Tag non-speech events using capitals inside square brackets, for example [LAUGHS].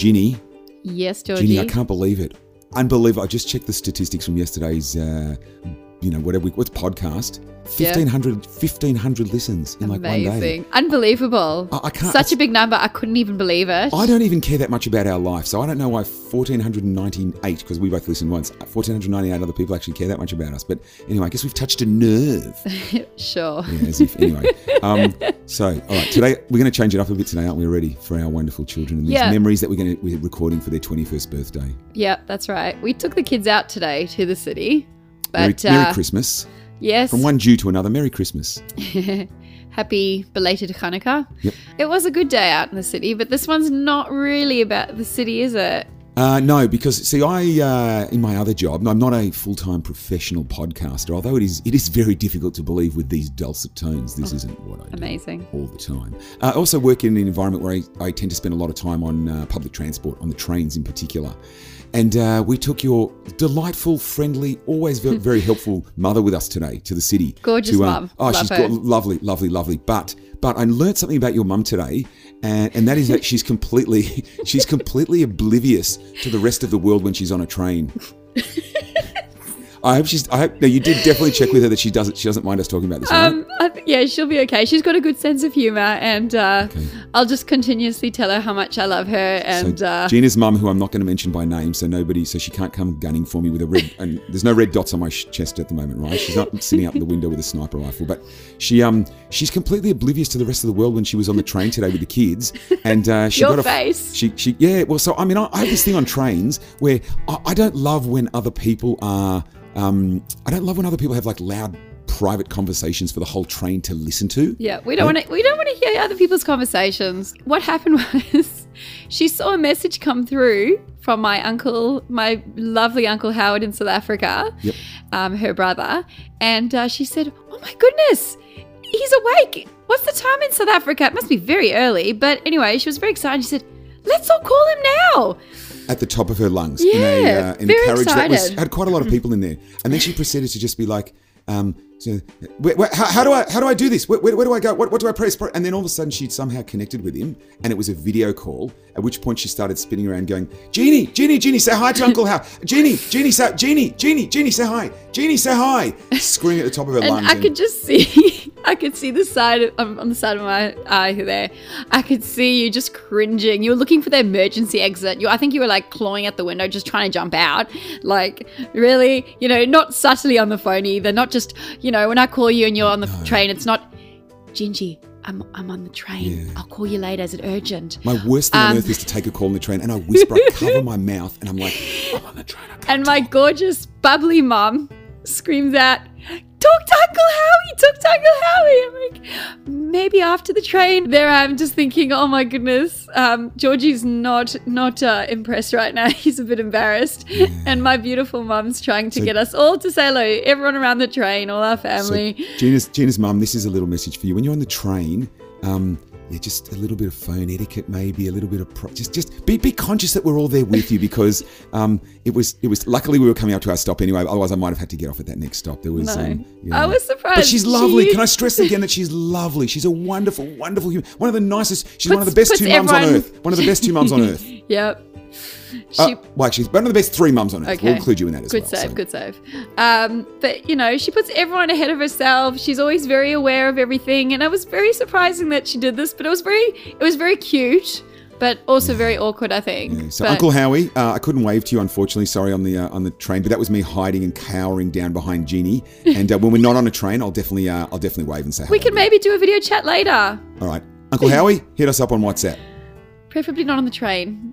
Ginny, Yes, Georgie. Ginny, I can't believe it. Unbelievable. I just checked the statistics from yesterday's, uh, you know, whatever we, what's podcast? Yeah. 1,500, 1,500 listens in like one day. Amazing. Unbelievable. I- I can't- Such a big number. I couldn't even believe it. I don't even care that much about our life, so I don't know why 1,498, because we both listened once, 1,498 other people actually care that much about us. But anyway, I guess we've touched a nerve. [LAUGHS] sure. Yeah, as if, anyway. Um, so, all right, today we're going to change it up a bit today, aren't we, already, for our wonderful children and these Yeah. memories that we're going to, we're recording for their 21st birthday. Yeah, that's right. We took the kids out today to the city. Merry, Merry uh, Christmas. yes, From one Jew to another, Merry Christmas. [LAUGHS] happy belated Hanukkah. Yep. It was a good day out in the city, but this one's not really about the city, is it? Uh, no, because see, I uh, in my other job, I'm not a full time professional podcaster. Although it is, it is very difficult to believe with these dulcet tones. This isn't what I do Amazing. all the time. Uh, I also work in an environment where I, I tend to spend a lot of time on uh, public transport, on the trains in particular. And uh, we took your delightful, friendly, always very, [LAUGHS] very helpful mother with us today to the city. Gorgeous to, uh, mum. Oh, Love she's got lovely, lovely, lovely. But but I learned something about your mum today, and, and that is that she's completely [LAUGHS] she's completely oblivious to the rest of the world when she's on a train. [LAUGHS] I hope she's. I hope. No, you did definitely check with her that she doesn't. She doesn't mind us talking about this. right? Um, I th- yeah, she'll be okay. She's got a good sense of humor, and uh, I'll just continuously tell her how much I love her. And so uh, Gina's mum, who I'm not going to mention by name, so nobody, so she can't come gunning for me with a red. and there's no red dots on my sh- chest at the moment, right? She's not [LAUGHS] sitting out the window with a sniper rifle, but she um she's completely oblivious to the rest of the world when she was on the train today with the kids, and uh, she Your got a face. She she yeah. Well, so I mean, I, I have this thing on trains where I, I don't love when other people are. Um, I don't love when other people have like loud private conversations for the whole train to listen to. Yeah, we don't want to. We don't want to hear other people's conversations. What happened [LAUGHS] was, she saw a message come through from my uncle, my lovely uncle Howard in South Africa, Yep. um, her brother, and uh, she said, "Oh my goodness, he's awake! What's the time in South Africa? It must be very early." But anyway, she was very excited. She said, "Let's all call him now." at the top of her lungs in a, Yeah, uh, in a very carriage that was excited. had quite a lot of people in there, and then she proceeded to just be like, um, so, where, where, how, how do I how do I do this? Where, where, do I go? What, what do I press? And then all of a sudden she'd somehow connected with him, and it was a video call. At which point she started spinning around, going, "Jeannie, Jeannie, Jeannie, say hi to Uncle Hal. Jeannie, Jeannie, say Jeannie, Jeannie, Jeannie, say hi. Jeannie, say hi." Screaming at the top of her And lungs. I could just see, I could see the side of, um, on the side of my eye there. I could see you just cringing. You were looking for the emergency exit. You, I think you were like clawing at the window, just trying to jump out. Like really, you know, not subtly on the phone either. Not just, you know, when I call you and you're on the train, it's not, Gingy. I'm, I'm on the train. Yeah. I'll call you later. Is it urgent? my worst thing on Um, earth is to take a call on the train, and I whisper, I cover my mouth, and I'm like, "I'm on the train." And my gorgeous, bubbly mum screams at, Talk to Uncle Howie! Talk to Uncle Howie! I'm like, maybe after the train. There I'm just thinking, oh my goodness, um, Georgie's not not uh, impressed right now. [LAUGHS] He's a bit embarrassed. And my beautiful mum's trying to So- get us all to say hello, everyone around the train, all our family. So Gina's Gina's mum, this is a little message for you. When you're on the train, um, yeah, just a little bit of phone etiquette, maybe a little bit of pro- just just be, be conscious that we're all there with you because [LAUGHS] um, it was it was luckily we were coming up to our stop anyway. Otherwise, I might have had to get off at that next stop. There was No. um, I was surprised. but she's lovely. She- Can I stress [LAUGHS] again that she's lovely? She's a wonderful, wonderful human. One of the nicest. She's one of the best puts two mums on earth. One of the best two mums on earth. [LAUGHS] yep. She, Uh, well, actually, one of the best three mums on earth. We'll include you in that as well. good well. save, so. good save. Um, but you know, she puts everyone ahead of herself. She's always very aware of everything, and it was very surprising that she did this. But it was very, it was very cute, but also very awkward. I think. Yeah, so But- Uncle Howie, uh, I couldn't wave to you, unfortunately. Sorry on the uh, on the train, but that was me hiding and cowering down behind Jeannie. [LAUGHS] And uh, when we're not on a train, I'll definitely uh, I'll definitely wave and say we can maybe do a video chat later, All right, Uncle [LAUGHS] Howie, hit us up on WhatsApp. Preferably not on the train.